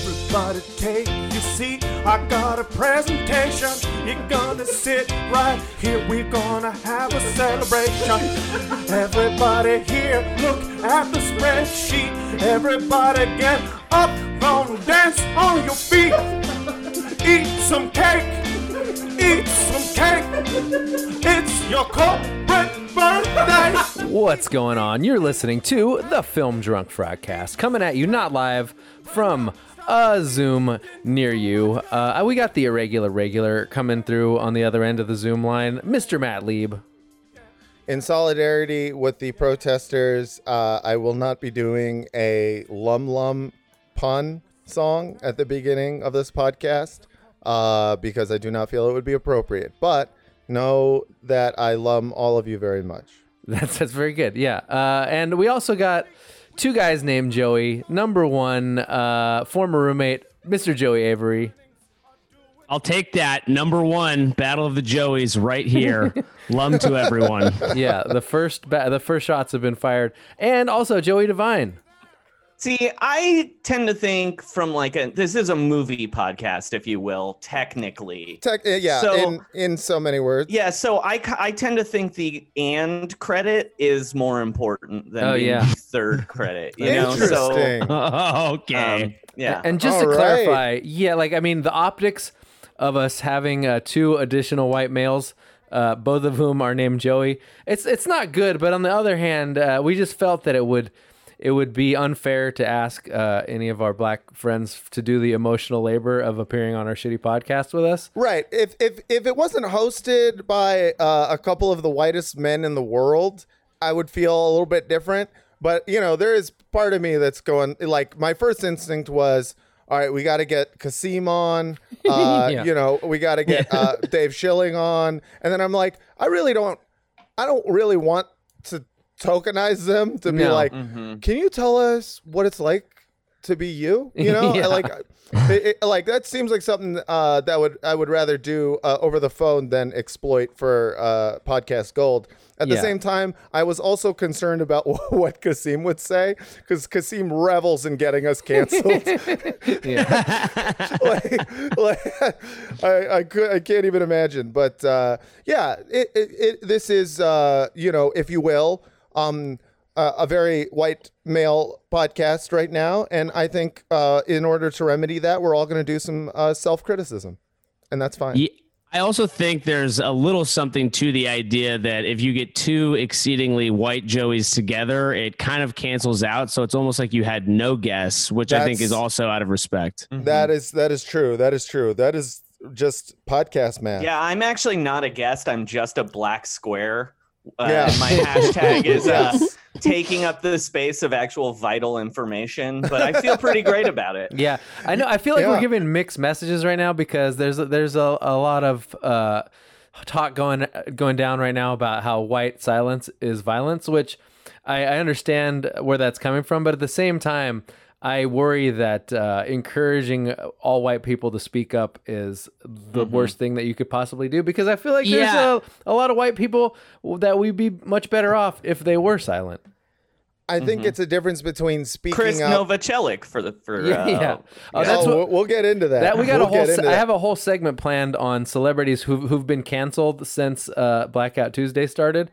Everybody take your seat. I got a presentation. You're gonna sit right here. We're gonna have a celebration. Everybody here, look at the spreadsheet. Everybody get up, gonna dance on your feet. Eat some cake. Eat some cake. It's your birthday. What's going on? You're listening to the Film Drunk Frogcast, coming at you not live from a Zoom near you. Uh, we got the irregular regular coming through on the other end of the Zoom line, Mr. Matt Lieb. In solidarity with the protesters, uh, I will not be doing a lum lum pun song at the beginning of this podcast uh, because I do not feel it would be appropriate. But know that I lum all of you very much. That's that's very good. Yeah. Uh, and we also got two guys named Joey. Number one, uh, former roommate, Mr. Joey Avery. I'll take that. Number one, Battle of the Joeys, right here. Lum to everyone. Yeah, the first ba- the first shots have been fired, and also Joey Devine. See, I tend to think from like a this is a movie podcast, if you will, technically. Tech, uh, yeah, So- in in so many words. Yeah, so I, I tend to think the and credit is more important than Oh, the yeah. third credit. You know, so Interesting. okay. um, yeah. And just All to right. clarify, yeah, like I mean, the optics of us having uh, two additional white males, uh, both of whom are named Joey, it's it's not good. But on the other hand, uh, we just felt that it would it would be unfair to ask uh, any of our black friends to do the emotional labor of appearing on our shitty podcast with us. Right. If if if it wasn't hosted by uh, a couple of the whitest men in the world, I would feel a little bit different. But you know, there is part of me that's going like my first instinct was, all right, we got to get Kasim on. Uh, Yeah. You know, we got to get uh, Dave Schilling on, and then I'm like, I really don't, I don't really want to tokenize them to be No. like, can you tell us what it's like to be you? You know, Yeah. like it, it- like that seems like something uh, that would I would rather do uh, over the phone than exploit for uh, podcast gold. At the Yeah. same time, I was also concerned about what Kasim would say because Kasim revels in getting us canceled. like, like I, I could I can't even imagine. But uh, yeah, it, it, it this is uh, you know if you will um, uh, a very white male podcast right now, and I think uh, in order to remedy that, we're all going to do some uh, self criticism, and that's fine. Ye- I also think there's a little something to the idea that if you get two exceedingly white Joeys together, it kind of cancels out. So it's almost like you had no guess, which I think is also out of respect. That is that is true. That is true. That is just podcast man. yeah, I'm actually not a guest. I'm just a black square. Uh, Yeah. my hashtag is uh, taking up the space of actual vital information, but I feel pretty great about it. Yeah, I know. I feel like we're giving mixed messages right now because there's a, there's a, a lot of uh, talk going going down right now about how white silence is violence, which I, I understand where that's coming from, but at the same time, I worry that uh, encouraging all white people to speak up is the worst thing that you could possibly do because I feel like there's Yeah. a, a lot of white people that we'd be much better off if they were silent. I think it's a difference between speaking Chris up. Novoselic for the for Yeah, uh, yeah. Oh, Oh, that's what, we'll, we'll get into that. That we got We'll a whole. Se- I have a whole segment planned on celebrities who've who've been canceled since uh, Blackout Tuesday started.